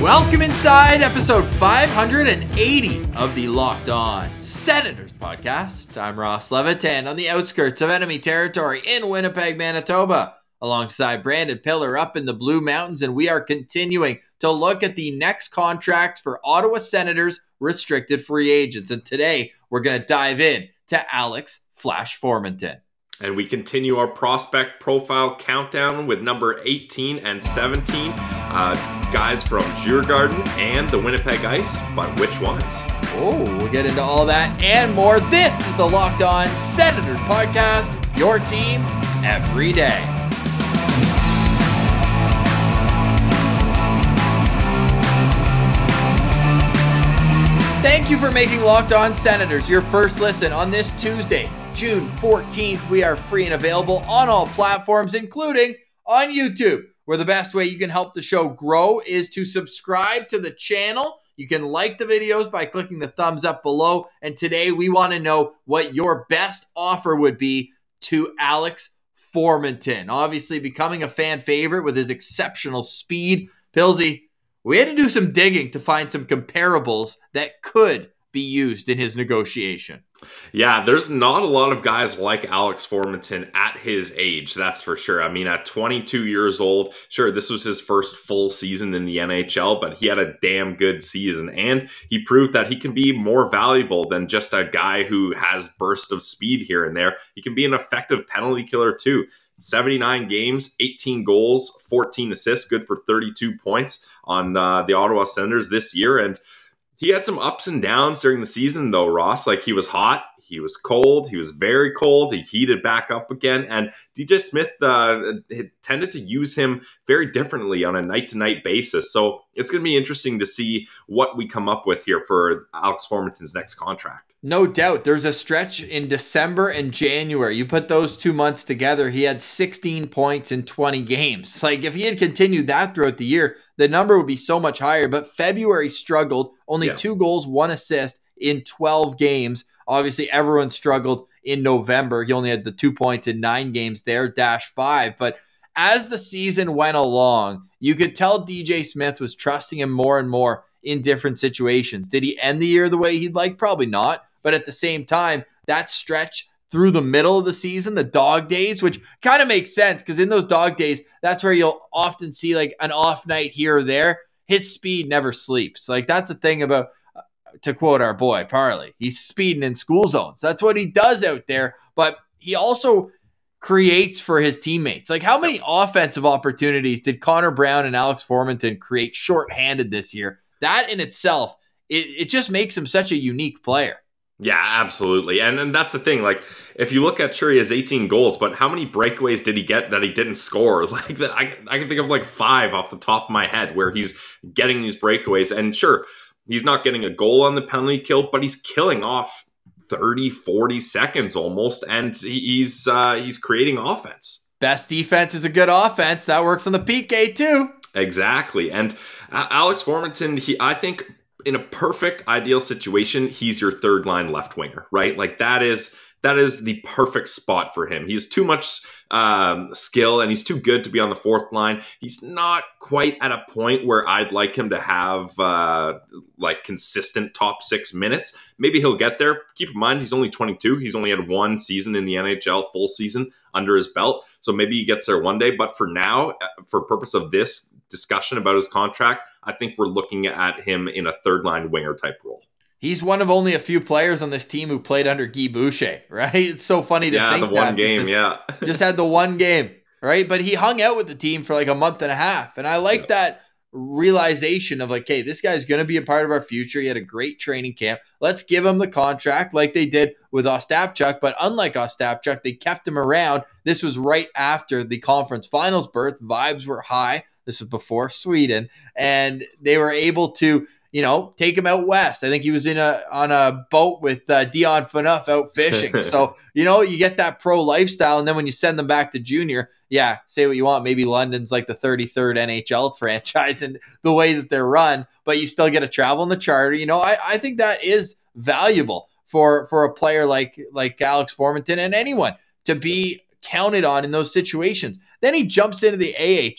Welcome inside episode 580 of the Locked On Senators podcast. I'm Ross Levitan on the outskirts of enemy territory in Winnipeg, Manitoba, alongside Brandon Pillar up in the Blue Mountains, and we are continuing to look at the next contracts for Ottawa Senators restricted free agents. And today we're going to dive in to Alex Flash Formenton. And we continue our prospect profile countdown with number 18 and 17 uh, guys from Djurgården and the Winnipeg Ice. But which ones? Oh, we'll get into all that and more. This is the Locked On Senators podcast, your team every day. Thank you for making Locked On Senators your first listen on this Tuesday, June 14th. We are free and available on all platforms, including on YouTube, where the best way you can help the show grow is to subscribe to the channel. You can like the videos by clicking the thumbs up below. And today we want to know what your best offer would be to Alex Formenton. Obviously, becoming a fan favorite with his exceptional speed. Pilsy, we had to do some digging to find some comparables that could be used in his negotiation. Yeah, there's not a lot of guys like Alex Formenton at his age, that's for sure. I mean, at 22 years old, sure, this was his first full season in the NHL, but he had a damn good season. And he proved that he can be more valuable than just a guy who has bursts of speed here and there. He can be an effective penalty killer, too. 79 games, 18 goals, 14 assists, good for 32 points on uh, the Ottawa Senators this year. And he had some ups and downs during the season, though, Ross. Like he was hot, he was cold, he was very cold, he heated back up again. And DJ Smith uh, tended to use him very differently on a night to night basis. So it's going to be interesting to see what we come up with here for Alex Formenton's next contract. No doubt. There's a stretch in December and January. You put those two months together, he had 16 points in 20 games. Like, if he had continued that throughout the year, the number would be so much higher. But February struggled, only yeah. two goals, one assist in 12 games. Obviously, everyone struggled in November. He only had the two points in nine games there, dash five. But as the season went along, you could tell DJ Smith was trusting him more and more in different situations. Did he end the year the way he'd like? Probably not. But at the same time, that stretch through the middle of the season, the dog days, which kind of makes sense because in those dog days, that's where you'll often see like an off night here or there. His speed never sleeps. Like that's the thing about, uh, to quote our boy Parley, he's speeding in school zones. That's what he does out there. But he also creates for his teammates. Like how many offensive opportunities did Connor Brown and Alex Formenton create shorthanded this year? That in itself, it, it just makes him such a unique player. Yeah, absolutely. And and that's the thing. Like, if you look at sure he has 18 goals, but how many breakaways did he get that he didn't score? Like that, I, I can think of like five off the top of my head where he's getting these breakaways. And sure, he's not getting a goal on the penalty kill, but he's killing off 30, 40 seconds almost, and he's uh, he's creating offense. Best defense is a good offense. That works on the PK too. Exactly. And uh, Alex Formenton, he I think in a perfect ideal situation, he's your third line left winger, right? Like that is that is the perfect spot for him. He's too much um, skill and he's too good to be on the fourth line. He's not quite at a point where I'd like him to have uh, like consistent top six minutes. Maybe he'll get there. Keep in mind, he's only 22. He's only had one season in the NHL, full season under his belt. So maybe he gets there one day. But for now, uh, for purpose of this discussion about his contract, I think we're looking at him in a third line winger type role. He's one of only a few players on this team who played under Guy Boucher, right? It's so funny to yeah, think the one game, yeah, just had the one game, right? But he hung out with the team for like a month and a half, and I like that realization of like, hey, this guy's going to be a part of our future. He had a great training camp. Let's give him the contract like they did with Ostapchuk. But unlike Ostapchuk, they kept him around. This was right after the conference finals berth. Vibes were high. This was before Sweden, and they were able to you know, take him out west. I think he was in a on a boat with uh, Dion Phaneuf out fishing. so you know, you get that pro lifestyle, and then when you send them back to junior, yeah, say what you want. Maybe London's like the 33rd NHL franchise and the way that they're run, but you still get to travel in the charter. You know, I, I think that is valuable for for a player like like Alex Formenton and anyone to be counted on in those situations. Then he jumps into the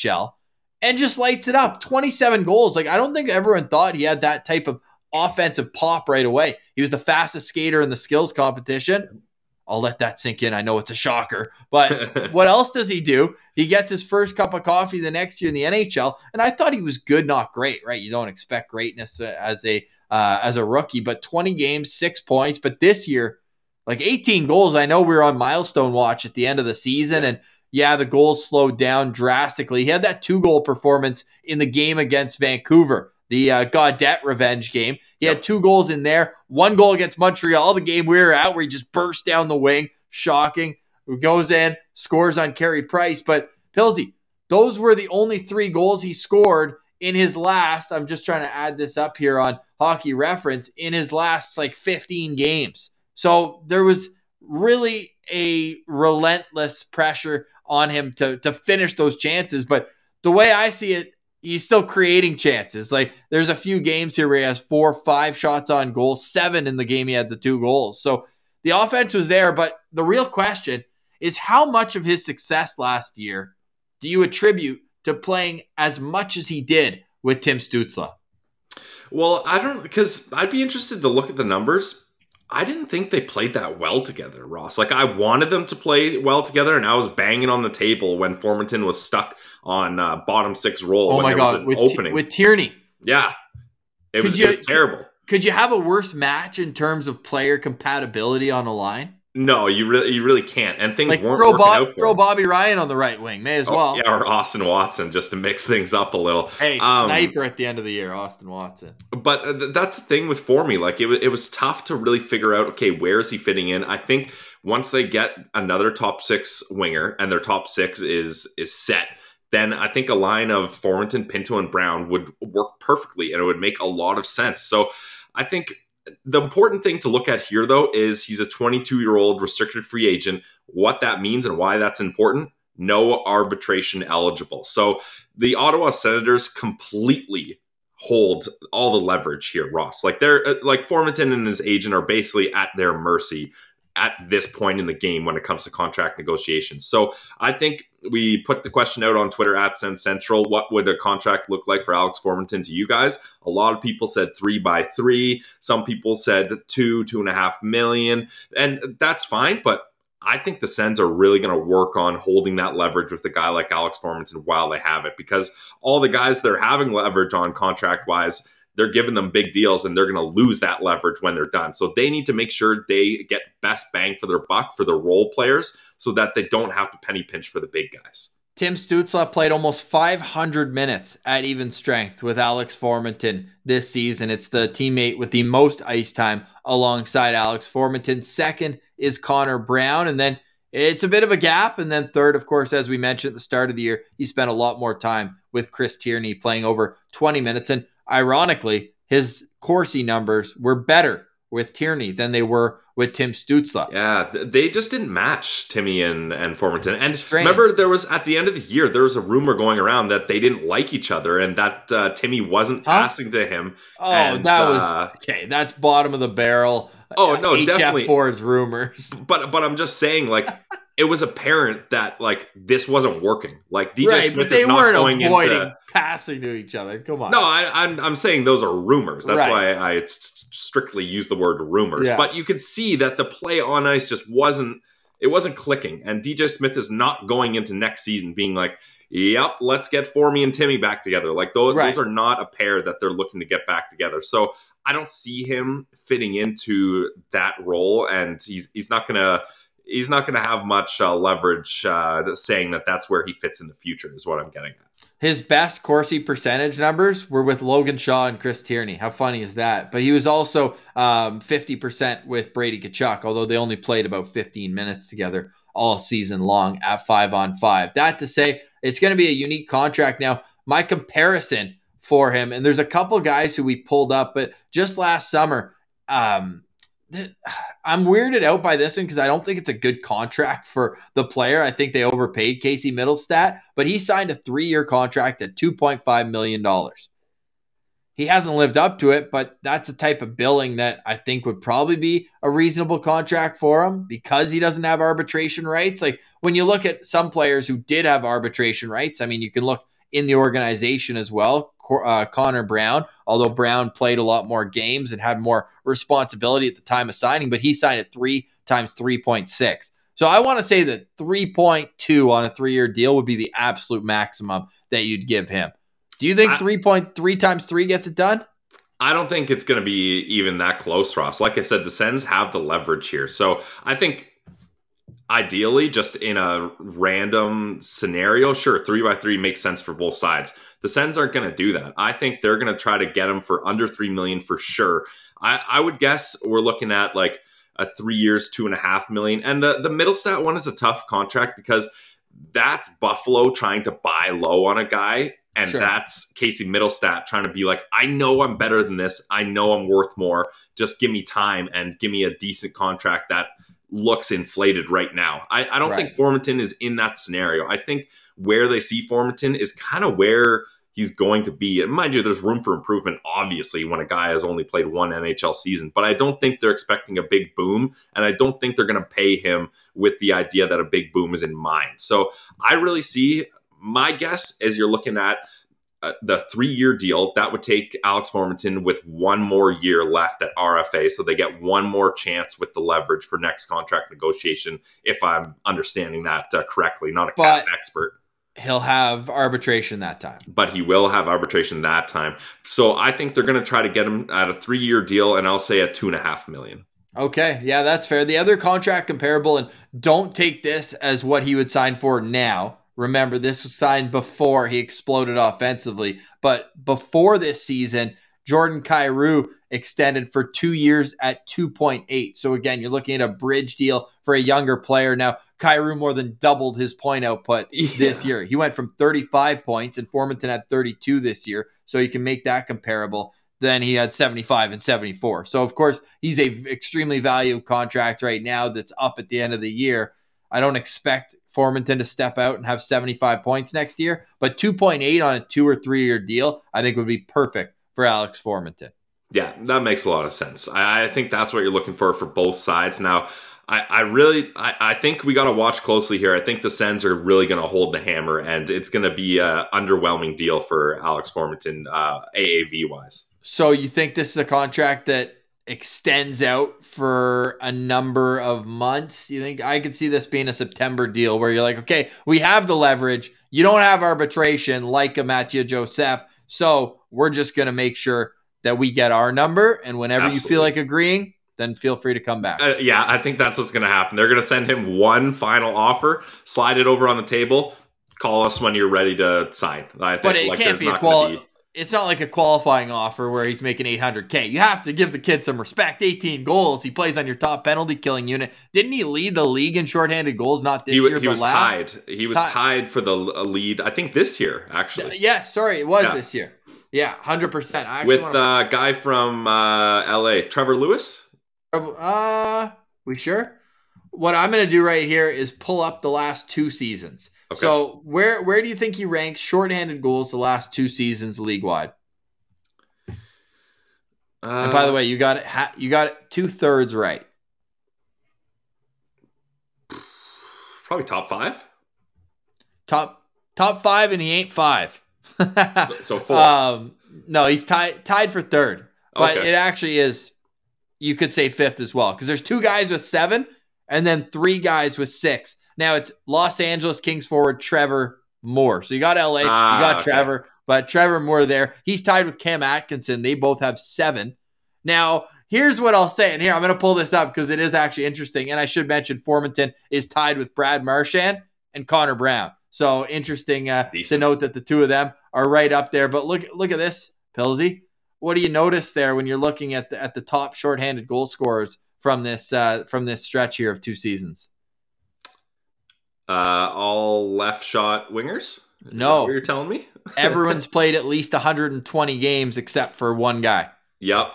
AHL and just lights it up. 27 goals. Like I don't think everyone thought he had that type of offensive pop right away. He was the fastest skater in the skills competition. I'll let that sink in. I know it's a shocker, but what else does he do? He gets his first cup of coffee the next year in the NHL, and I thought he was good, not great. Right? You don't expect greatness uh, as a uh, as a rookie, but 20 games, six points. But this year, like 18 goals. I know we were on milestone watch at the end of the season, and yeah, the goals slowed down drastically. He had that two goal performance in the game against Vancouver, the uh, revenge game. He yep. had two goals in there, one goal against Montreal, the game we were at, where he just burst down the wing. Shocking. Who goes in, scores on Carey Price. But Pilsy, those were the only three goals he scored in his last. I'm just trying to add this up here on hockey reference in his last like 15 games. So there was really a relentless pressure on him to to finish those chances. But the way I see it, he's still creating chances. Like there's a few games here where he has four, five shots on goal, seven in the game he had the two goals. So the offense was there, but the real question is how much of his success last year do you attribute to playing as much as he did with Tim Stützle? Well, I don't because I'd be interested to look at the numbers I didn't think they played that well together, Ross. Like I wanted them to play well together, and I was banging on the table when Formenton was stuck on uh, bottom six role. Oh my god, with, opening with Tierney. Yeah, it was, you, it was terrible. Could you have a worse match in terms of player compatibility on a line? No, you really you really can't. And things like weren't throw, Bob, out throw Bobby Ryan on the right wing, may as oh, well. Yeah, or Austin Watson just to mix things up a little. Hey, um, sniper at the end of the year, Austin Watson. But uh, that's the thing with for me. Like it, it was tough to really figure out. Okay, where is he fitting in? I think once they get another top six winger and their top six is is set, then I think a line of Formenton, Pinto, and Brown would work perfectly, and it would make a lot of sense. So I think the important thing to look at here, though, is he's a 22 year old restricted free agent. What that means and why that's important no arbitration eligible. So the Ottawa Senators completely hold all the leverage here, Ross. Like they're uh, like Formenton and his agent are basically at their mercy at this point in the game when it comes to contract negotiations. So I think we put the question out on Twitter at Send Central. What would a contract look like for Alex Formenton to you guys? A lot of people said three by three. Some people said two, two and a half million. And that's fine, but I think the Sens are really going to work on holding that leverage with a guy like Alex Formenton while they have it because all the guys they're having leverage on contract wise they're giving them big deals and they're going to lose that leverage when they're done. So they need to make sure they get best bang for their buck for their role players so that they don't have to penny pinch for the big guys. Tim Stützle played almost 500 minutes at even strength with Alex Formenton this season. It's the teammate with the most ice time alongside Alex Formenton. Second is Connor Brown. And then it's a bit of a gap. And then third, of course, as we mentioned at the start of the year, he spent a lot more time with Chris Tierney playing over 20 minutes. And ironically, his Corsi numbers were better with Tierney than they were with Tim Stützle. Yeah, they just didn't match Timmy and and Formenton. And Strange. remember, there was at the end of the year there was a rumor going around that they didn't like each other and that uh, Timmy wasn't huh? passing to him. Oh, and, that was uh, okay. That's bottom of the barrel. Oh no, HF definitely boards rumors. But but I'm just saying, like it was apparent that like this wasn't working. Like DJ right, Smith is not going into passing to each other. Come on. No, I, am I'm, I'm saying those are rumors. That's right. why I, I strictly use the word rumors. Yeah. But you could see that the play on ice just wasn't it wasn't clicking, and DJ Smith is not going into next season being like. Yep, let's get Formy and Timmy back together. Like those, right. those are not a pair that they're looking to get back together. So I don't see him fitting into that role, and he's he's not gonna he's not going to have much uh, leverage uh, saying that that's where he fits in the future, is what I'm getting at. His best Corsi percentage numbers were with Logan Shaw and Chris Tierney. How funny is that? But he was also um, 50% with Brady Tkachuk, although they only played about 15 minutes together all season long at five on five. That to say, it's going to be a unique contract. Now, my comparison for him. And there's a couple guys who we pulled up, but just last summer, um, I'm weirded out by this one because I don't think it's a good contract for the player. I think they overpaid Casey Mittelstadt, but he signed a three year contract at $2.5 million. He hasn't lived up to it, but that's a type of billing that I think would probably be a reasonable contract for him because he doesn't have arbitration rights. Like when you look at some players who did have arbitration rights, I mean, you can look in the organization as well. Uh, Connor Brown, although Brown played a lot more games and had more responsibility at the time of signing, but he signed at three times 3.6. So I want to say that 3.2 on a three year deal would be the absolute maximum that you'd give him. Do you think 3.3 times 3 gets it done? I don't think it's going to be even that close, Ross. Like I said, the Sens have the leverage here. So I think ideally, just in a random scenario, sure, three by three makes sense for both sides. The Sens aren't going to do that. I think they're going to try to get him for under three million for sure. I, I would guess we're looking at like a three years, two and a half million. And the the Mittelstadt one is a tough contract because that's Buffalo trying to buy low on a guy. And sure. that's Casey Mittelstadt trying to be like, I know I'm better than this. I know I'm worth more. Just give me time and give me a decent contract that looks inflated right now. I, I don't right. think Formenton is in that scenario. I think where they see Formenton is kind of where he's going to be. And mind you, there's room for improvement, obviously, when a guy has only played one NHL season. But I don't think they're expecting a big boom. And I don't think they're going to pay him with the idea that a big boom is in mind. So I really see my guess is you're looking at uh, the three year deal that would take Alex Formenton with one more year left at RFA. So they get one more chance with the leverage for next contract negotiation, if I'm understanding that uh, correctly, not a cap expert. He'll have arbitration that time. But he will have arbitration that time. So I think they're going to try to get him at a three year deal, and I'll say a two and a half million. Okay, yeah, that's fair. The other contract comparable, and don't take this as what he would sign for now Remember, this was signed before he exploded offensively. But before this season, Jordan Kyrou extended for two years at 2.8. So again, you're looking at a bridge deal for a younger player. Now, Kyrou more than doubled his point output yeah. this year. He went from 35 points, and Formenton had 32 this year. So you can make that comparable. Then he had 75 and 74. So of course, he's a extremely valuable contract right now that's up at the end of the year. I don't expect Formenton to step out and have 75 points next year, but 2.8 on a two or three year deal, I think would be perfect for Alex Formenton. Yeah, that makes a lot of sense. I, I think that's what you're looking for for both sides. Now, I, I really, I, I think we got to watch closely here. I think the Sens are really going to hold the hammer, and it's going to be an underwhelming deal for Alex Formenton, uh, AAV wise. So you think this is a contract that extends out for a number of months. You think I could see this being a September deal where you're like, okay, we have the leverage. You don't have arbitration like a Mathieu Joseph. So we're just going to make sure that we get our number. And whenever Absolutely. you feel like agreeing, then feel free to come back. Uh, yeah, I think that's what's going to happen. They're going to send him one final offer, slide it over on the table, call us when you're ready to sign. I think but it like, can't be a quality it's not like a qualifying offer where he's making 800k. You have to give the kid some respect. 18 goals. He plays on your top penalty killing unit. Didn't he lead the league in shorthanded goals? Not this he, year. He was last? tied. He was tied. tied for the lead. I think this year actually. Yeah, sorry, it was yeah. this year. Yeah, hundred percent. With a uh, guy from uh, L.A., Trevor Lewis. Uh, we sure? What I'm going to do right here is pull up the last two seasons. Okay. So where where do you think he ranks shorthanded goals the last two seasons league wide? Uh, and by the uh, way, you got it. You got it two thirds right. Probably top five. Top top five, and he ain't five. so four. Um, no, he's tied tied for third, but okay. it actually is. You could say fifth as well because there's two guys with seven, and then three guys with six. Now it's Los Angeles Kings forward Trevor Moore. So you got LA, ah, you got okay. Trevor, but Trevor Moore there. He's tied with Cam Atkinson. They both have seven. Now, here's what I'll say. And here, I'm going to pull this up because it is actually interesting. And I should mention Formenton is tied with Brad Marchand and Connor Brown. So interesting uh, to note that the two of them are right up there. But look, look at this, Pilsy. What do you notice there when you're looking at the at the top shorthanded goal scorers from this uh, from this stretch here of two seasons? Uh, all left shot wingers. Is No. you're telling me? Everyone's played at least 120 games except for one guy. Yep.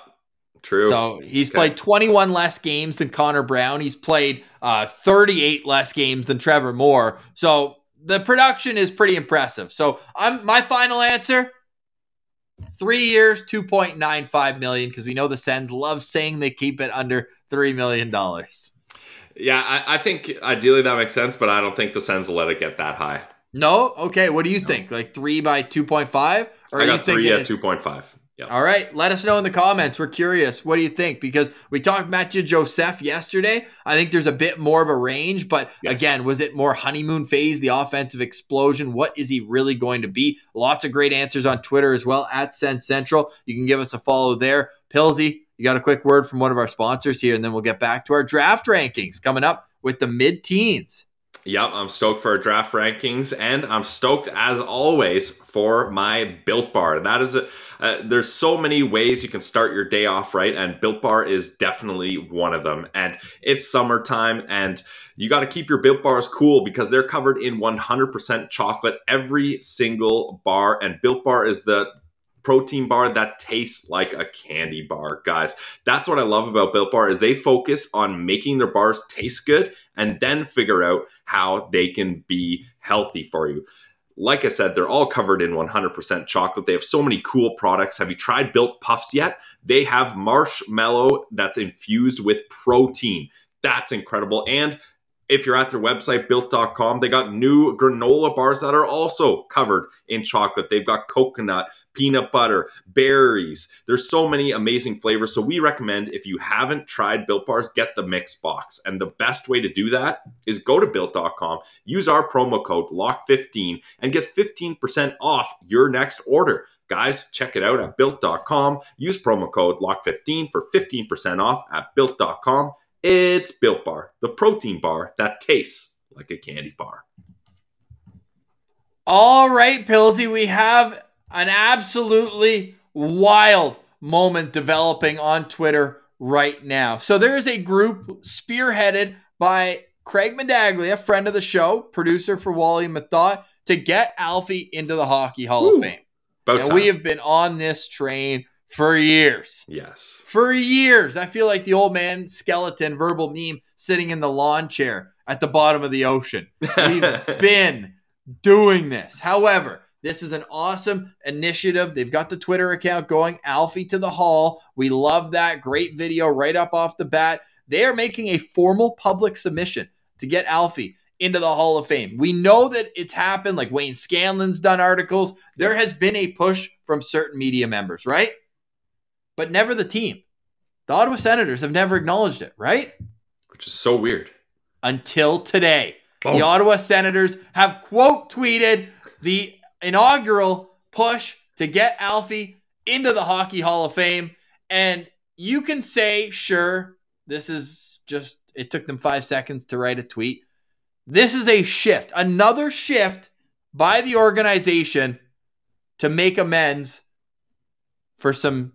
True. So he's Okay. played 21 less games than Connor Brown. He's played uh, 38 less games than Trevor Moore. So the production is pretty impressive. So I'm my final answer: three years, 2.95 million. Because we know the Sens love saying they keep it under three million dollars. Yeah, I, I think ideally that makes sense, but I don't think the Sens will let it get that high. No, okay. What do you think? Like three by 2.5, or I you got three thinking at two point five. Yeah. All right, let us know in the comments. We're curious. What do you think? Because we talked Mathieu Joseph yesterday. I think there's a bit more of a range, but Yes. again, was it more honeymoon phase, the offensive explosion? What is he really going to be? Lots of great answers on Twitter as well at Send Central. You can give us a follow there. Pilsy, you got a quick word from one of our sponsors here, and then we'll get back to our draft rankings coming up with the mid teens. Yep, I'm stoked for our draft rankings, and I'm stoked as always for my Built Bar. That is a uh, there's so many ways you can start your day off right, and Built Bar is definitely one of them. And it's summertime, and you got to keep your Built Bars cool because they're covered in 100% chocolate, every single bar. And Built Bar is the protein bar that tastes like a candy bar, guys. That's what I love about Built Bar is they focus on making their bars taste good and then figure out how they can be healthy for you. Like I said, they're all covered in 100% chocolate. They have so many cool products. Have you tried Built Puffs yet? They have marshmallow that's infused with protein. That's incredible. And if you're at their website, built.com, they got new granola bars that are also covered in chocolate. They've got coconut, peanut butter, berries. There's so many amazing flavors. So we recommend if you haven't tried Built Bars, get the mix box. And the best way to do that is go to built.com, use our promo code LOCK15 and get 15% off your next order. Guys, check it out at built.com. Use promo code LOCK15 for 15% off at built.com. It's Built Bar, the protein bar that tastes like a candy bar. All right, Pilsy, we have an absolutely wild moment developing on Twitter right now. So there is a group spearheaded by Craig Medaglia, friend of the show, producer for Wally Mathot, to get Alfie into the Hockey Hall Woo. of Fame. And time. we have been on this train for years. yes. For years. I feel like the old man skeleton verbal meme sitting in the lawn chair at the bottom of the ocean. We've been doing this. However, this is an awesome initiative. They've got the Twitter account going, Alfie to the Hall. We love that. Great video right up off the bat. They are making a formal public submission to get Alfie into the Hall of Fame. We know that it's happened, like Wayne Scanlon's done articles. There has been a push from certain media members, right? But never the team. The Ottawa Senators have never acknowledged it, right? Which is so weird. Until today. The Ottawa Senators have quote tweeted the inaugural push to get Alfie into the Hockey Hall of Fame. And you can say, sure, this is just, it took them five seconds to write a tweet. This is a shift, another shift by the organization to make amends for some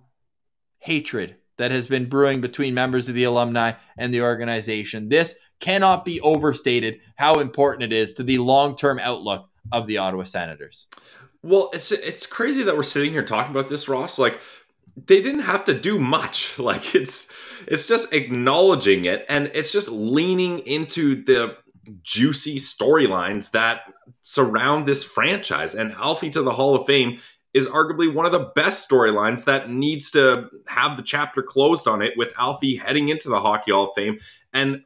hatred that has been brewing between members of the alumni and the organization. This cannot be overstated how important it is to the long term outlook of the Ottawa Senators. Well, it's it's crazy that we're sitting here talking about this, Ross. Like they didn't have to do much. Like it's it's just acknowledging it and it's just leaning into the juicy storylines that surround this franchise. And Alfie to the Hall of Fame is arguably one of the best storylines that needs to have the chapter closed on it with Alfie heading into the Hockey Hall of Fame. And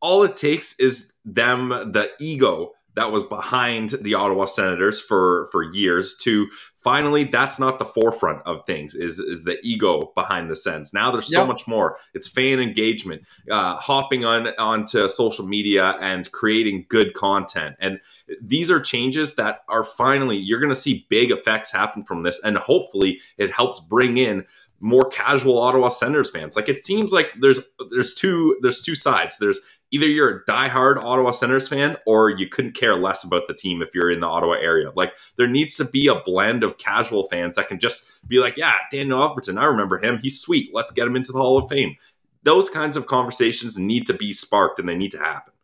all it takes is them, the ego that was behind the Ottawa Senators for for years to finally that's not the forefront of things is is the ego behind the Sens. Now there's so Yep. much more. It's fan engagement, uh, hopping on onto social media and creating good content. And these are changes that are finally you're going to see big effects happen from this and hopefully it helps bring in more casual Ottawa Senators fans. Like it seems like there's there's two there's two sides. There's either you're a diehard Ottawa Senators fan or you couldn't care less about the team if you're in the Ottawa area. Like there needs to be a blend of casual fans that can just be like, yeah, Daniel Alfredsson, I remember him. He's sweet. Let's get him into the Hall of Fame. Those kinds of conversations need to be sparked and they need to happen.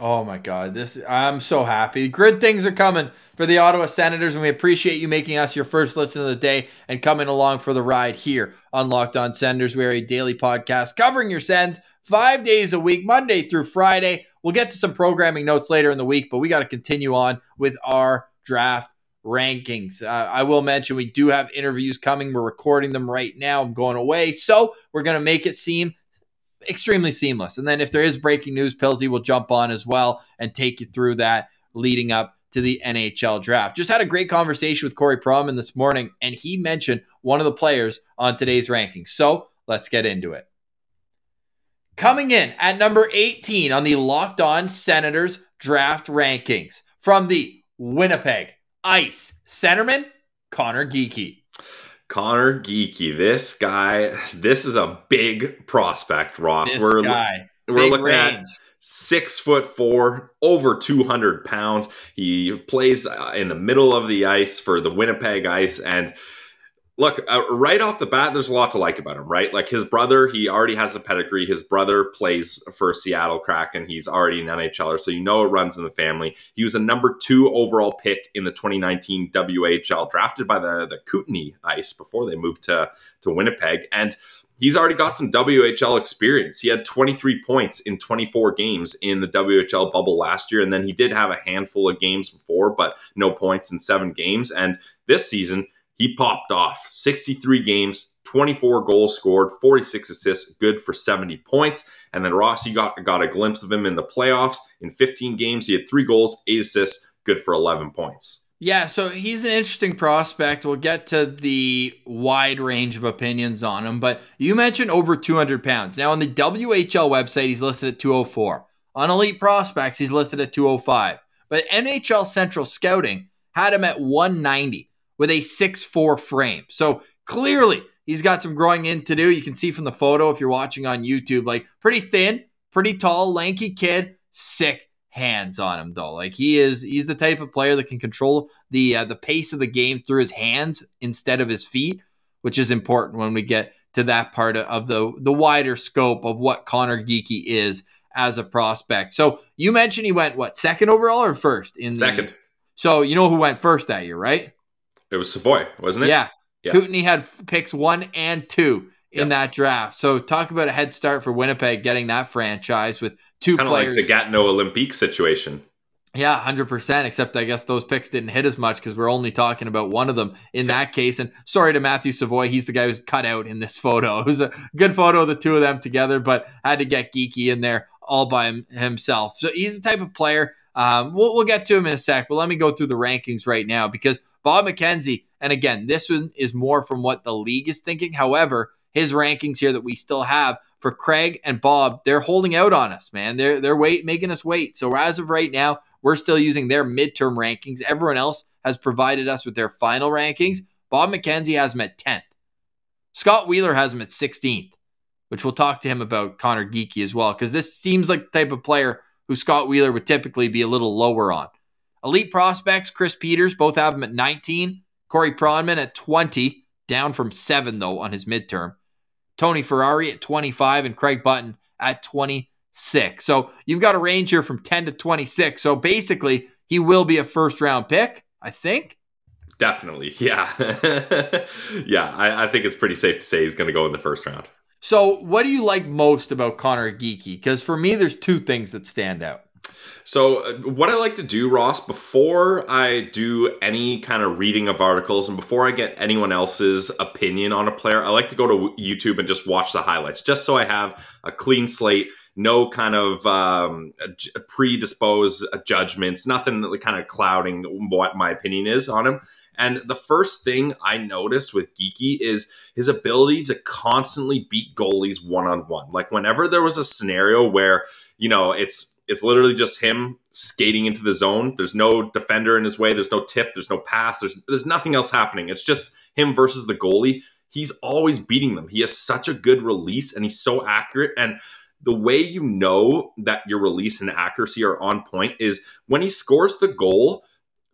Oh my God, this I'm so happy. Good things are coming for the Ottawa Senators, and we appreciate you making us your first listen of the day and coming along for the ride here on Locked On Senators. We are a daily podcast covering your Sens five days a week, Monday through Friday. We'll get to some programming notes later in the week, but we got to continue on with our draft rankings. Uh, I will mention we do have interviews coming. We're recording them right now. I'm going away. So we're going to make it seem extremely seamless. And then if there is breaking news, Pilsy will jump on as well and take you through that leading up to the NHL draft. Just had a great conversation with Corey Pronman this morning, and he mentioned one of the players on today's rankings. So let's get into it. Coming in at number 18 on the Locked On Senators draft rankings from the Winnipeg Ice centerman, Conor Geekie. Conor Geekie, this guy, this is a big prospect, Ross. This we're guy, we're big looking range. at six foot four, over 200 pounds. He plays uh, in the middle of the ice for the Winnipeg Ice. And look, uh, right off the bat, there's a lot to like about him, right? Like his brother, he already has a pedigree. His brother plays for Seattle Kraken. And he's already an NHLer, so you know it runs in the family. He was a number two overall pick in the 2019 WHL, drafted by the, the Kootenay Ice before they moved to, to Winnipeg. And he's already got some WHL experience. He had 23 points in 24 games in the WHL bubble last year, and then he did have a handful of games before, but no points in seven games. And this season, he popped off 63 games, 24 goals scored, 46 assists, good for 70 points. And then Rossi got, got a glimpse of him in the playoffs. In 15 games, he had three goals, eight assists, good for 11 points. Yeah, so he's an interesting prospect. We'll get to the wide range of opinions on him, but you mentioned over 200 pounds. Now, on the WHL website, he's listed at 204. On Elite Prospects, he's listed at 205. But NHL Central Scouting had him at 190 with a 6'4 frame. So clearly, he's got some growing in to do. You can see from the photo if you're watching on YouTube, like pretty thin, pretty tall, lanky kid, sick hands on him though. Like he is, he's the type of player that can control the uh, the pace of the game through his hands instead of his feet, which is important when we get to that part of the the wider scope of what Conor Geekie is as a prospect. So you mentioned he went what second overall or first in the, Second, So you know who went first that year, right? It was Savoy, wasn't it? Yeah. Yeah. Kootenay had picks one and two in Yep. that draft. So talk about a head start for Winnipeg getting that franchise with two Kind of like the Gatineau Olympique situation. yeah, 100%. Except I guess those picks didn't hit as much because we're only talking about one of them in that case. And sorry to Matthew Savoy. He's the guy who's cut out in this photo. It was a good photo of the two of them together, but had to get Geekie in there all by himself. So he's the type of player. Um, we'll, we'll get to him in a sec, but let me go through the rankings right now because Bob McKenzie, and again, this one is more from what the league is thinking. However, his rankings here that we still have for Craig and Bob, they're holding out on us, man. They're they're wait making us wait. So as of right now, we're still using their midterm rankings. Everyone else has provided us with their final rankings. Bob McKenzie has him at 10th. Scott Wheeler has him at 16th, which we'll talk to him about Conor Geekie as well, because this seems like the type of player who Scott Wheeler would typically be a little lower on. Elite prospects, Chris Peters, both have him at 19. Corey Pronman at 20, down from 7, though, on his midterm. Tony Ferrari at 25, and Craig Button at 26. So you've got a range here from 10 to 26. So basically, he will be a first round pick, I think. Definitely. Yeah. yeah. I, I think it's pretty safe to say he's going to go in the first round. So, what do you like most about Conor Geekie? Because for me, there's two things that stand out. So, uh, what I like to do, Ross, before I do any kind of reading of articles and before I get anyone else's opinion on a player, I like to go to YouTube and just watch the highlights, just so I have a clean slate, no kind of um, predisposed judgments, nothing kind of clouding what my opinion is on him. And the first thing I noticed with Geekie is his ability to constantly beat goalies one on one. Like whenever there was a scenario where, you know, it's it's literally just him skating into the zone. There's no defender in his way, there's no tip, there's no pass, there's there's nothing else happening. It's just him versus the goalie. He's always beating them. He has such a good release and he's so accurate and the way you know that your release and accuracy are on point is when he scores the goal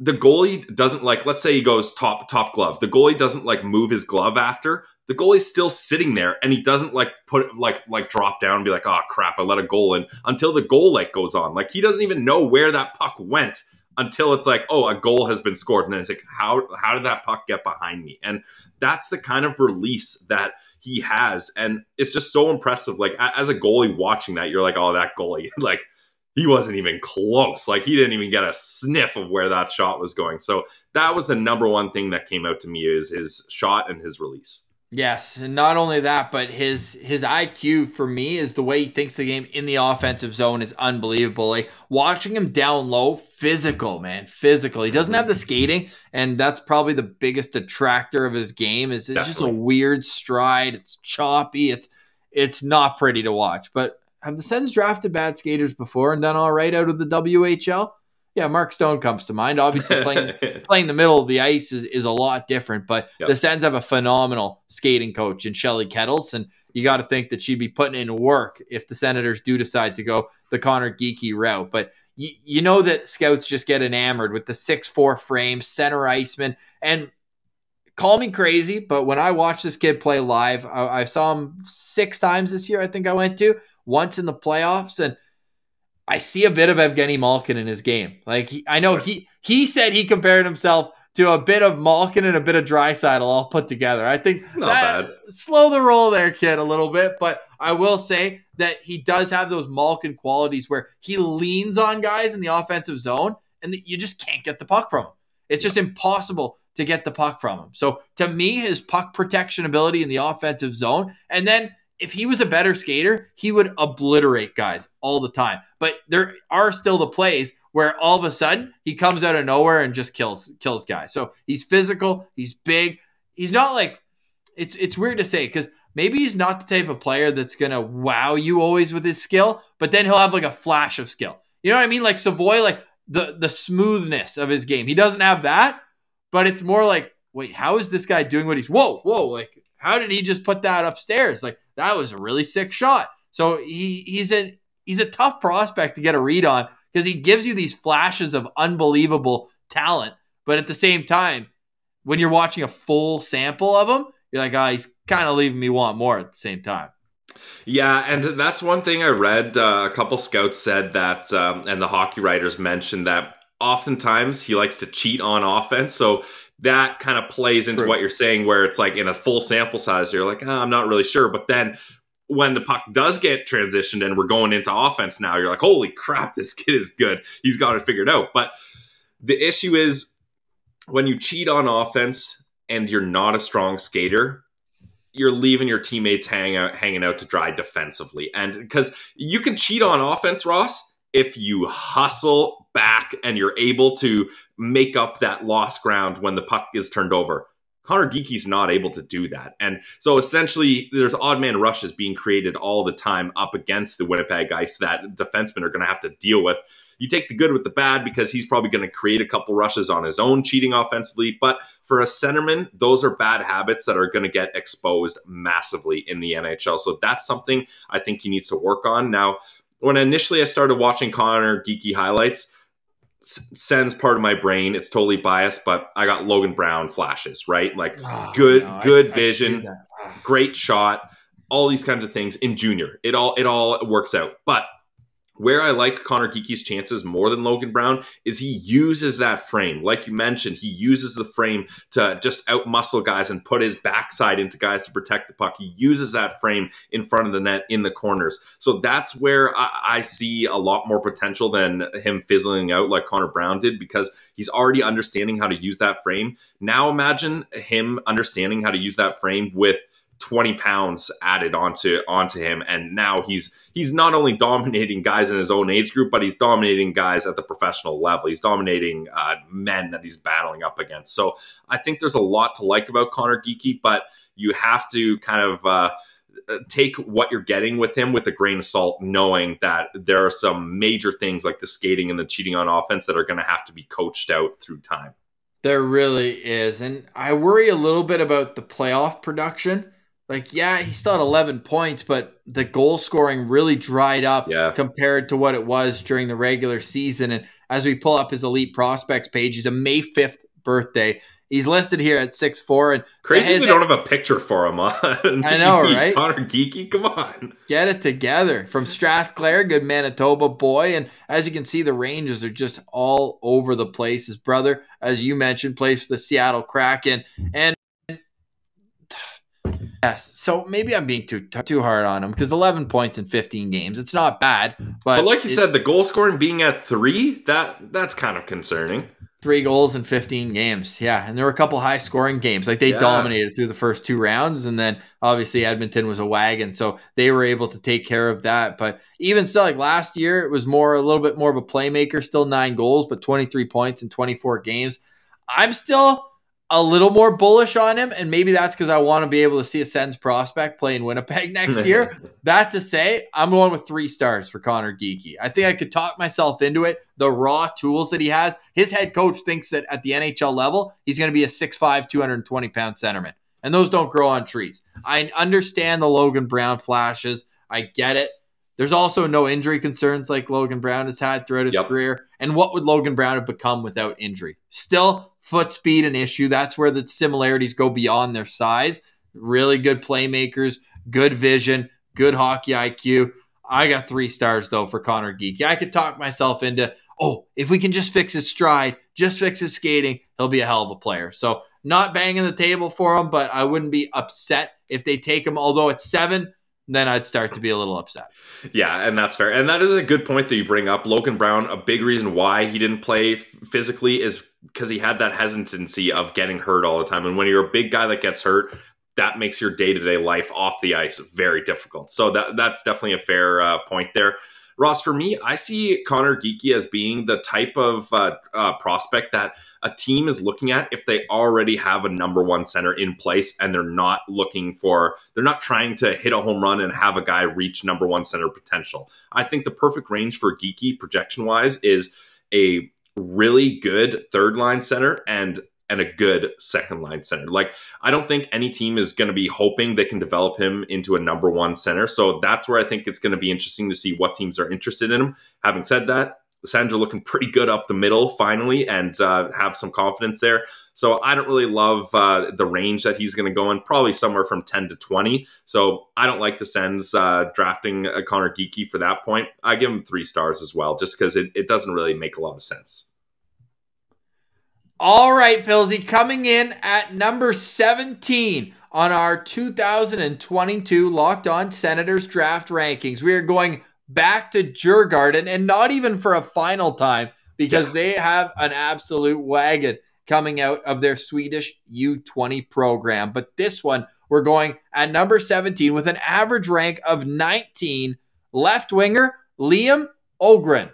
the goalie doesn't like let's say he goes top top glove. The goalie doesn't like move his glove after. The goalie's still sitting there and he doesn't like put like like drop down and be like oh crap i let a goal in until the goal like goes on. Like he doesn't even know where that puck went until it's like oh a goal has been scored. And then it's like how how did that puck get behind me? And that's the kind of release that he has. And it's just so impressive. Like as a goalie watching that you're like oh that goalie like he wasn't even close. Like he didn't even get a sniff of where that shot was going. So that was the number one thing that came out to me is his shot and his release. Yes, and not only that, but his his IQ for me is the way he thinks the game in the offensive zone is unbelievable. Like watching him down low, physical, man, physical. He doesn't have the skating, and that's probably the biggest detractor of his game. Is it's just a weird stride. It's choppy. It's it's not pretty to watch. But have the Sens drafted bad skaters before and done all right out of the WHL? Yeah, Mark Stone comes to mind. Obviously, playing playing the middle of the ice is, is a lot different, but yep. the Sens have a phenomenal skating coach in Shelley Kettles, and you got to think that she'd be putting in work if the Senators do decide to go the Conor Geekie route. But y- you know that scouts just get enamored with the six four frame, center iceman, and call me crazy, but when I watched this kid play live, I, I saw him six times this year. I think I went to once in the playoffs, and I see a bit of Evgeny Malkin in his game. Like he, I know he he said he compared himself to a bit of Malkin and a bit of Draisaitl all put together. I think Not that, bad. slow the roll there, kid, a little bit. But I will say that he does have those Malkin qualities where he leans on guys in the offensive zone, and you just can't get the puck from him. It's just impossible to get the puck from him. So to me, his puck protection ability in the offensive zone, and then if he was a better skater, he would obliterate guys all the time. But there are still the plays where all of a sudden he comes out of nowhere and just kills kills guys. So he's physical, he's big. He's not like it's it's weird to say because maybe he's not the type of player that's gonna wow you always with his skill, but then he'll have like a flash of skill. You know what I mean? Like Savoy, like the the smoothness of his game. He doesn't have that, but it's more like, wait, how is this guy doing what he's whoa, whoa, like how did he just put that upstairs? Like that was a really sick shot. So he he's a he's a tough prospect to get a read on because he gives you these flashes of unbelievable talent, but at the same time, when you're watching a full sample of him, you're like, oh, he's kind of leaving me want more at the same time. Yeah, and that's one thing I read. Uh, a couple scouts said that, um, and the hockey writers mentioned that oftentimes he likes to cheat on offense. So that kind of plays into True. what you're saying, where it's like in a full sample size, you're like, oh, I'm not really sure. But then when the puck does get transitioned and we're going into offense now, you're like, holy crap, this kid is good. He's got it figured out. But the issue is when you cheat on offense and you're not a strong skater, you're leaving your teammates hang out, hanging out to dry defensively. And because you can cheat on offense, Ross, if you hustle back and you're able to make up that lost ground when the puck is turned over. Conor Geekie's not able to do that. And so essentially, there's odd man rushes being created all the time up against the Winnipeg Ice that defensemen are going to have to deal with. You take the good with the bad because he's probably going to create a couple rushes on his own, cheating offensively. But for a centerman, those are bad habits that are going to get exposed massively in the NHL. So that's something I think he needs to work on. Now, when initially I started watching Conor Geekie highlights, sends part of my brain. It's totally biased, but I got Logan Brown flashes, right? Like oh, good, no, good I, vision, I great shot, all these kinds of things in junior. It all it all works out. But where I like Conor Geekie's chances more than Logan Brown is he uses that frame. Like you mentioned, he uses the frame to just outmuscle guys and put his backside into guys to protect the puck. He uses that frame in front of the net in the corners. So that's where I, I see a lot more potential than him fizzling out like Connor Brown did because he's already understanding how to use that frame. Now imagine him understanding how to use that frame with – 20 pounds added onto onto him. And now he's he's not only dominating guys in his own age group but he's dominating guys at the professional level. He's dominating uh, men that he's battling up against. So i think there's a lot to like about Conor Geekie but you have to kind of uh, take what you're getting with him with a grain of salt knowing that there are some major things like the skating and the cheating on offense that are going to have to be coached out through time. There really is. And i worry a little bit about the playoff production like yeah, he still had 11 points, but the goal scoring really dried up Yeah. compared to what it was during the regular season. And as we pull up his elite prospects page, he's a May 5th birthday. He's listed here at 6'4 and Crazy his- we don't have a picture for him on. I know, right? Conor Geekie, come on. get it together from Strathclair, good Manitoba boy. And as you can see, the ranges are just all over the place. His brother, as you mentioned, plays for the Seattle Kraken. And yes, so maybe I'm being too too hard on him because 11 points in 15 games, it's not bad. But, But like you said, the goal scoring being at three, that that's kind of concerning. three goals in 15 games. Yeah. And there were a couple high scoring games. Like they Yeah. dominated through the first two rounds. And then obviously Edmonton was a wagon. So they were able to take care of that. But even still, like last year, it was more, a little bit more of a playmaker, still nine goals, but 23 points in 24 games. I'm still a little more bullish on him. And maybe that's because I want to be able to see a Sens prospect play in Winnipeg next year. That to say, I'm going with three stars for Conor Geekie. I think I could talk myself into it. The raw tools that he has. His head coach thinks that at the NHL level, he's going to be a 6'5, 220 pound centerman. And those don't grow on trees. I understand the Logan Brown flashes. I get it. There's also no injury concerns like Logan Brown has had throughout his Yep. career. And what would Logan Brown have become without injury? Still, foot speed an issue. That's where the similarities go beyond their size. Really good playmakers, good vision, good hockey IQ. I got three stars though for Conor Geekie. I could talk myself into, oh, if we can just fix his stride, just fix his skating, he'll be a hell of a player. So not banging the table for him, but I wouldn't be upset if they take him. Although it's seven, then I'd start to be a little upset. Yeah, and that's fair. And that is a good point that you bring up. Logan Brown, a big reason why he didn't play physically is because he had that hesitancy of getting hurt all the time. And when you're a big guy that gets hurt, that makes your day to day life off the ice very difficult. So that that's definitely a fair uh, point there. Ross, for me, I see Conor Geekie as being the type of uh, uh, prospect that a team is looking at if they already have a number one center in place and they're not looking for, they're not trying to hit a home run and have a guy reach number one center potential. I think the perfect range for Geekie projection wise is a really good third line center and and a good second line center. Like I don't think any team is going to be hoping they can develop him into a number one center. So that's where I think it's going to be interesting to see what teams are interested in him. Having said that, the are looking pretty good up the middle finally and uh, have some confidence there. So I don't really love uh, the range that he's going to go in, probably somewhere from 10 to 20. So I don't like the Sens uh, drafting uh, Conor Geekie for that point. I give him three stars as well, just because it, it doesn't really make a lot of sense. All right, Pilsy, coming in at number 17 on our 2022 Locked On Senators draft rankings. We are going back to Djurgården and not even for a final time because Yeah. they have an absolute wagon coming out of their Swedish U20 program. But this one, we're going at number 17 with an average rank of 19, left winger Liam Öhgren.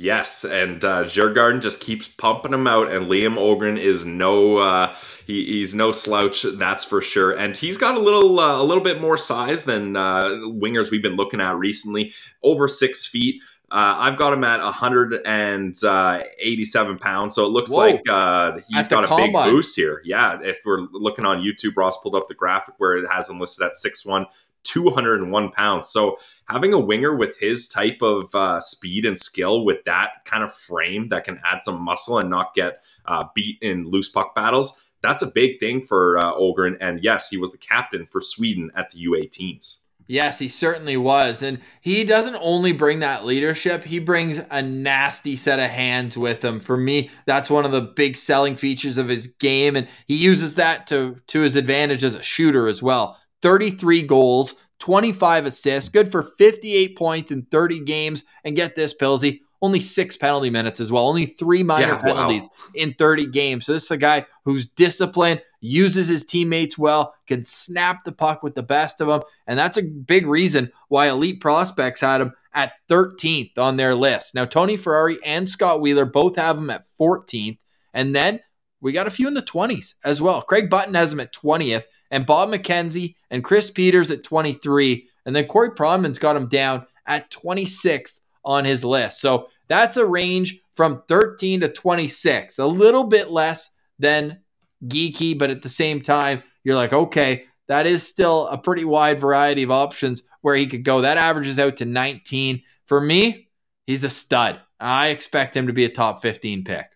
Yes, and uh, Djurgården just keeps pumping him out, and Liam Öhgren is no uh, he, he's no slouch, that's for sure. And he's got a little uh, a little bit more size than uh, wingers we've been looking at recently, over six feet. Uh, I've got him at 187 pounds, so it looks Whoa. like uh, he's At got a big boost here. Yeah, if we're looking on YouTube, Ross pulled up the graphic where it has him listed at 6'1", 201 pounds. So having a winger with his type of uh, speed and skill with that kind of frame that can add some muscle and not get uh, beat in loose puck battles, that's a big thing for uh. And yes, he was the captain for Sweden at the U18s. Yes, he certainly was. And he doesn't only bring that leadership, he brings a nasty set of hands with him. For me, that's one of the big selling features of his game. And he uses that to, to his advantage as a shooter as well. 33 goals, 25 assists, good for 58 points in 30 games. And get this, Pilsy, only six penalty minutes as well, only three minor Yeah, wow. penalties in 30 games. So this is a guy who's disciplined, uses his teammates well, can snap the puck with the best of them. And that's a big reason why elite prospects had him at 13th on their list. Now, Tony Ferrari and Scott Wheeler both have him at 14th. And then we got a few in the 20s as well. Craig Button has him at 20th, and Bob McKenzie and Chris Peters at 23. And then Corey Pronman's got him down at 26th on his list. So that's a range from 13 to 26, a little bit less than Geekie, but at the same time, you're like, okay, that is still a pretty wide variety of options where he could go. That averages out to 19. For me, he's a stud. I expect him to be a top 15 pick.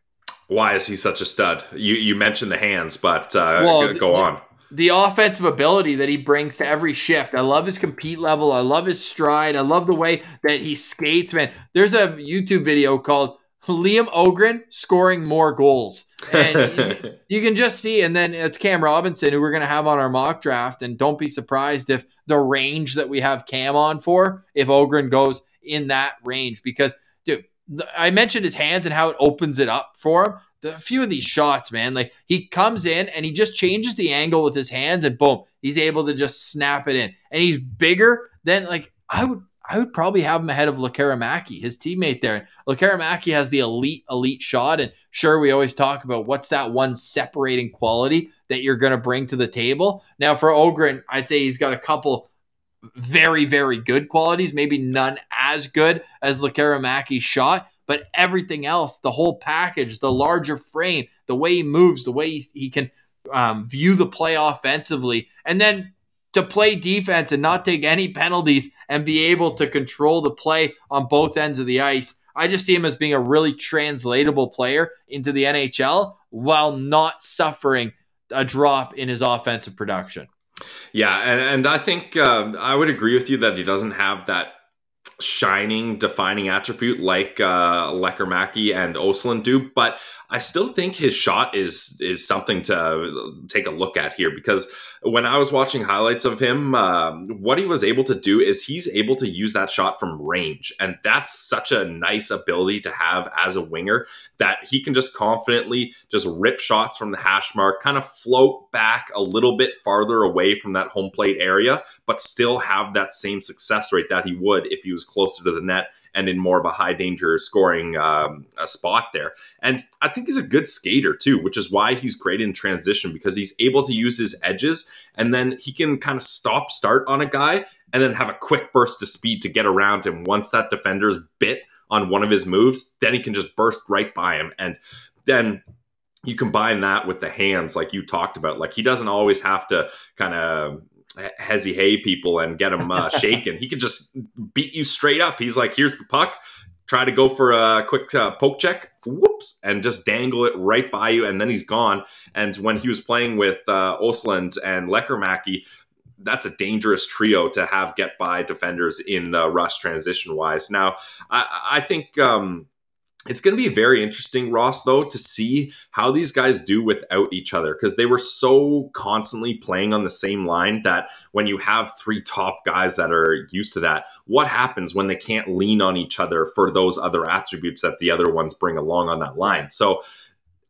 Why is he such a stud? You you mentioned the hands, but uh, well, go on. The offensive ability that he brings to every shift. I love his compete level. I love his stride. I love the way that he skates, man. There's a YouTube video called Liam Öhgren scoring more goals. And you, you, can just see, and then it's Cam Robinson who we're going to have on our mock draft. And don't be surprised if the range that we have Cam on for, if Öhgren goes in that range. Because, dude, I mentioned his hands and how it opens it up for him. The, a few of these shots, man, like he comes in and he just changes the angle with his hands, and boom, he's able to just snap it in. And he's bigger than like I would I would probably have him ahead of Lekkerimaki, his teammate there. Lekkerimaki has the elite, elite shot. And sure, we always talk about what's that one separating quality that you're going to bring to the table. Now, for Öhgren, I'd say he's got a couple very, very good qualities, maybe none as good as Lekkerimaki's shot. But everything else, the whole package, the larger frame, the way he moves, the way he, he can um, view the play offensively, and then to play defense and not take any penalties and be able to control the play on both ends of the ice. I just see him as being a really translatable player into the NHL while not suffering a drop in his offensive production. Yeah, and, and I think uh, I would agree with you that he doesn't have that shining, defining attribute like uh, Lekkerimaki and Ostlund do, but I still think his shot is is something to take a look at here because when I was watching highlights of him, uh, what he was able to do is he's able to use that shot from range. And that's such a nice ability to have as a winger that he can just confidently just rip shots from the hash mark, kind of float back a little bit farther away from that home plate area, but still have that same success rate that he would if he was closer to the net and in more of a high danger scoring um, spot there. And I think he's a good skater too, which is why he's great in transition because he's able to use his edges and then he can kind of stop start on a guy and then have a quick burst of speed to get around him. Once that defender's bit on one of his moves, then he can just burst right by him. And then you combine that with the hands, like you talked about. Like he doesn't always have to kind of hezzy hay people and get them uh, shaken. He could just beat you straight up. He's like, here's the puck. Try to go for a quick uh, poke check, whoops, and just dangle it right by you, and then he's gone. And when he was playing with uh, Ostlund and Lekkerimaki, that's a dangerous trio to have get by defenders in the rush transition wise. Now, I, I think um, it's going to be very interesting, Ross, though, to see how these guys do without each other because they were so constantly playing on the same line that when you have three top guys that are used to that, what happens when they can't lean on each other for those other attributes that the other ones bring along on that line? So,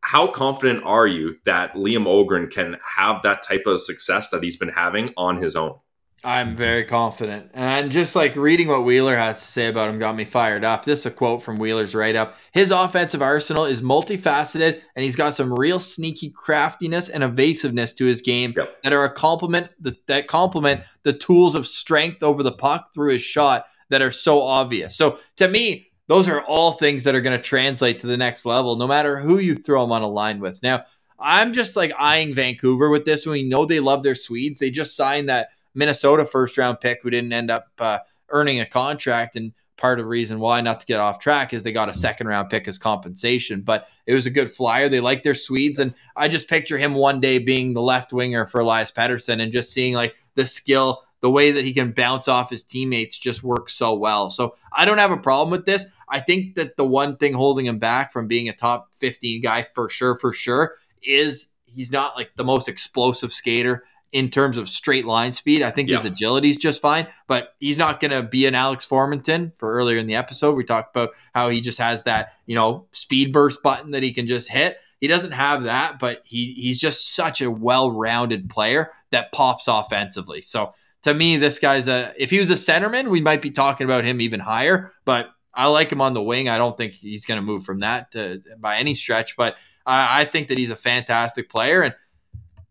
how confident are you that Liam Öhgren can have that type of success that he's been having on his own? I'm very confident. And just like reading what Wheeler has to say about him got me fired up. This is a quote from Wheeler's write up. His offensive arsenal is multifaceted and he's got some real sneaky craftiness and evasiveness to his game yep. that are a complement that complement the tools of strength over the puck through his shot that are so obvious. So to me, those are all things that are going to translate to the next level, no matter who you throw him on a line with. Now, I'm just like eyeing Vancouver with this. We know they love their Swedes. They just signed that Minnesota first round pick who didn't end up uh, earning a contract. And part of the reason why, not to get off track, is they got a second round pick as compensation. But it was a good flyer. They like their Swedes. And I just picture him one day being the left winger for Elias Pettersson and just seeing like the skill, the way that he can bounce off his teammates just works so well. So I don't have a problem with this. I think that the one thing holding him back from being a top 15 guy for sure, for sure, is he's not like the most explosive skater in terms of straight line speed. I think yeah. his agility is just fine, but he's not going to be an Alex Formenton. For earlier in the episode, we talked about how he just has that you know speed burst button that he can just hit. He doesn't have that, but he he's just such a well rounded player that pops offensively. So to me, this guy's a if he was a centerman, we might be talking about him even higher, but. I like him on the wing. I don't think he's going to move from that to, by any stretch, but I, I think that he's a fantastic player. And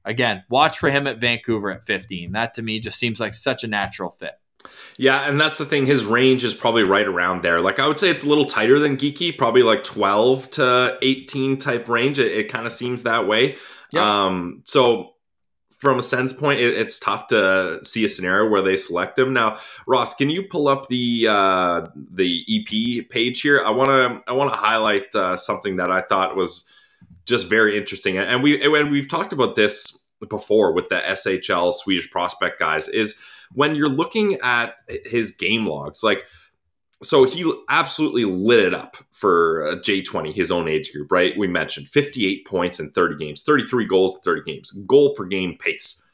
again, watch for him at Vancouver at 15. That to me just seems like such a natural fit. Yeah, and that's the thing. His range is probably right around there. Like I would say, it's a little tighter than Geekie, probably like twelve to eighteen type range. It, it kind of seems that way. Yep. Um, so from a sense point, it, it's tough to see a scenario where they select him. Now, Ross, can you pull up the uh, the EP page here? I want to I want to highlight uh, something that I thought was just very interesting, and we and we've talked about this before with the SHL Swedish prospect guys. Is when you're looking at his game logs, like so he absolutely lit it up for uh, J20, his own age group, right? We mentioned 58 points in 30 games, 33 goals in 30 games, goal per game pace.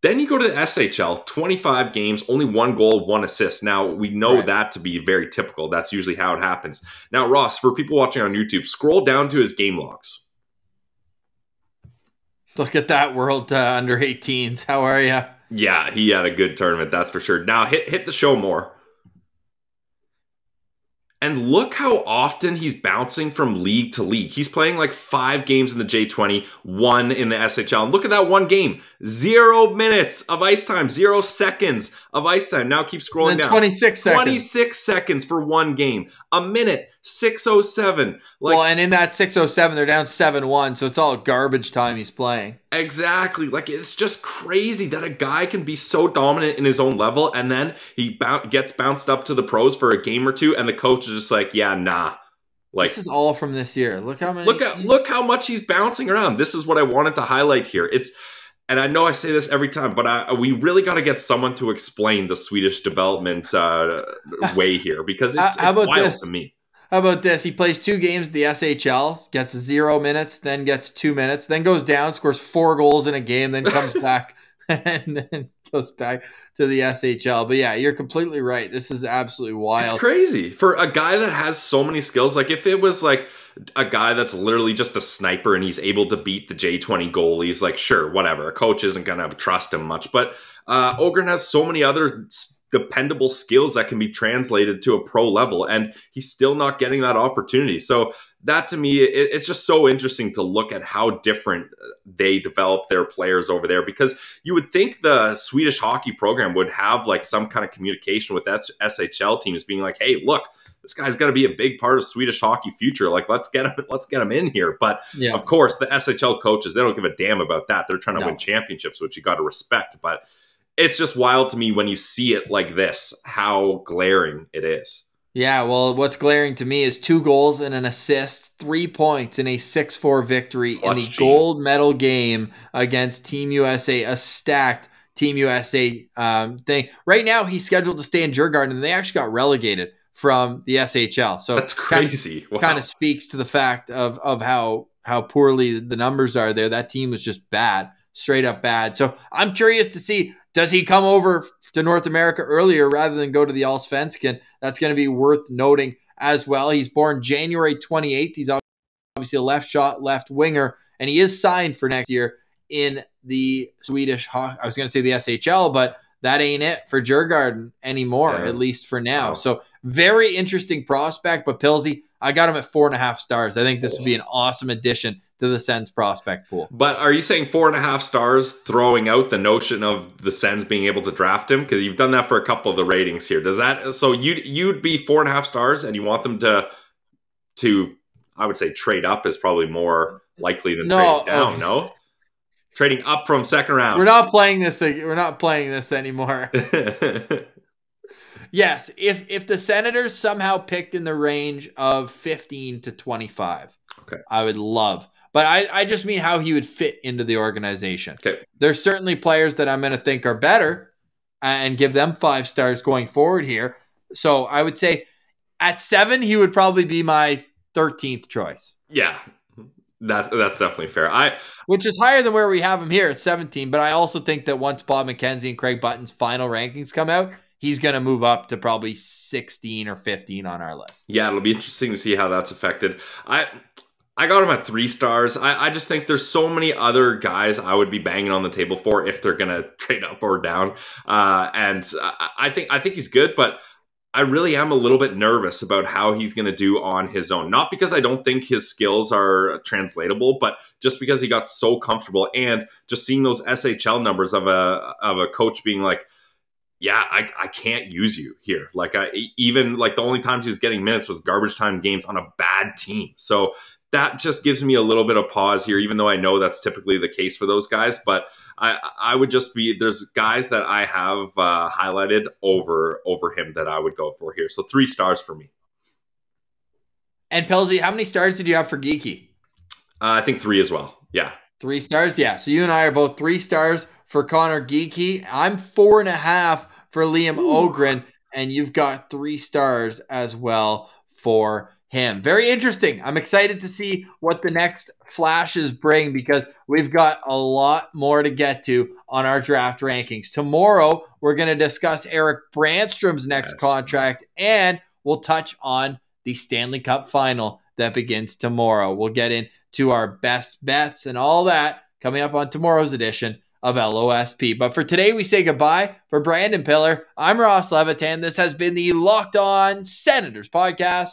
Then you go to the SHL, 25 games, only one goal, one assist. Now, we know right. that to be very typical. That's usually how it happens. Now, Ross, for people watching on YouTube, scroll down to his game logs. Look at that world uh, under 18s. How are you? Yeah, he had a good tournament, that's for sure. Now, hit hit the show more. And look how often he's bouncing from league to league. He's playing like five games in the J20, one in the SHL. And look at that one game. Zero minutes of ice time, zero seconds of ice time. Now keep scrolling down. 26 seconds. 26 seconds for one game. A minute, 607. Like, well, and in that 607, they're down 7 1. So it's all garbage time he's playing. Exactly. Like it's just crazy that a guy can be so dominant in his own level and then he gets bounced up to the pros for a game or two and the coach is just like, "Yeah, nah." Like This is all from this year. Look how many Look at look how much he's bouncing around. This is what I wanted to highlight here. It's and I know I say this every time, but I, we really got to get someone to explain the Swedish development uh, way here because it's, it's wild this? to me. How about this? He plays two games the SHL, gets zero minutes, then gets two minutes, then goes down, scores four goals in a game, then comes back and then goes back to the SHL. But yeah, you're completely right. This is absolutely wild. It's crazy for a guy that has so many skills. Like if it was like a guy that's literally just a sniper and he's able to beat the J20 goalies, like sure, whatever. A coach isn't gonna trust him much, but uh, Öhgren has so many other dependable skills that can be translated to a pro level and he's still not getting that opportunity so that to me it, it's just so interesting to look at how different uh, they develop their players over there because you would think the swedish hockey program would have like some kind of communication with that shl teams being like hey look this guy's going to be a big part of Swedish hockey future. Like, let's get him, let's get him in here. But yeah. of course, the SHL coaches they don't give a damn about that. They're trying to no. win championships, which you got to respect. But it's just wild to me when you see it like this, how glaring it is. Yeah, well, what's glaring to me is two goals and an assist, three points in a 6 4 victory Clutch in the G. gold medal game against Team USA, a stacked Team USA um, thing. Right now, he's scheduled to stay in Djurgården, and they actually got relegated from the SHL. So that's crazy. Kind of, wow. kind of speaks to the fact of of how how poorly the numbers are there. That team was just bad, straight up bad. So I'm curious to see does he come over to North America earlier rather than go to the Allsvenskan? That's going to be worth noting as well. He's born January 28th. He's obviously a left shot, left winger, and he is signed for next year in the Swedish. I was going to say the SHL, but that ain't it for Djurgården anymore, yeah. at least for now. Wow. So very interesting prospect, but Pilsy, I got him at four and a half stars. I think this would be an awesome addition to the Sens prospect pool. But are you saying four and a half stars, throwing out the notion of the Sens being able to draft him? Because you've done that for a couple of the ratings here. Does that so you'd you'd be four and a half stars, and you want them to to I would say trade up is probably more likely than no, trading down. Okay. No, trading up from second round. We're not playing this. We're not playing this anymore. yes, if if the Senators somehow picked in the range of fifteen to twenty five, okay, I would love but I, I just mean how he would fit into the organization. Okay. There's certainly players that I'm going to think are better and give them five stars going forward here. So I would say at seven, he would probably be my 13th choice. Yeah. That's that's definitely fair. I which is higher than where we have him here at 17, but I also think that once Bob McKenzie and Craig Button's final rankings come out, he's going to move up to probably 16 or 15 on our list. Yeah, it'll be interesting to see how that's affected. I I got him at three stars. I, I, just think there's so many other guys I would be banging on the table for if they're gonna trade up or down. Uh, and I, I think I think he's good, but I really am a little bit nervous about how he's to do on his own. Not because I don't think his skills are translatable, but just because he got so comfortable and just seeing those SHL numbers of a of a coach being like, yeah, I, I can't use you here. Like I even like the only times he was getting minutes was garbage time games on a bad team. So that just gives me a little bit of pause here, even though I know that's typically the case for those guys. But I, I would just be there's guys that I have uh, highlighted over over him that I would go for here. So three stars for me. And Pilsy, how many stars did you have for Geekie? Uh, I think three as well. Yeah. Three stars? Yeah. So you and I are both three stars for Conor Geekie. I'm four and a half for Liam Ooh. Öhgren, and you've got three stars as well for him. Very interesting. I'm excited to see what the next flashes bring because we've got a lot more to get to on our draft rankings. Tomorrow, we're going to discuss Erik Brännström's next yes. contract and we'll touch on the Stanley Cup final that begins tomorrow. We'll get into our best bets and all that coming up on tomorrow's edition of LOSP. But for today, we say goodbye. For Brandon Pillar, I'm Ross Levitan. This has been the Locked On Senators podcast,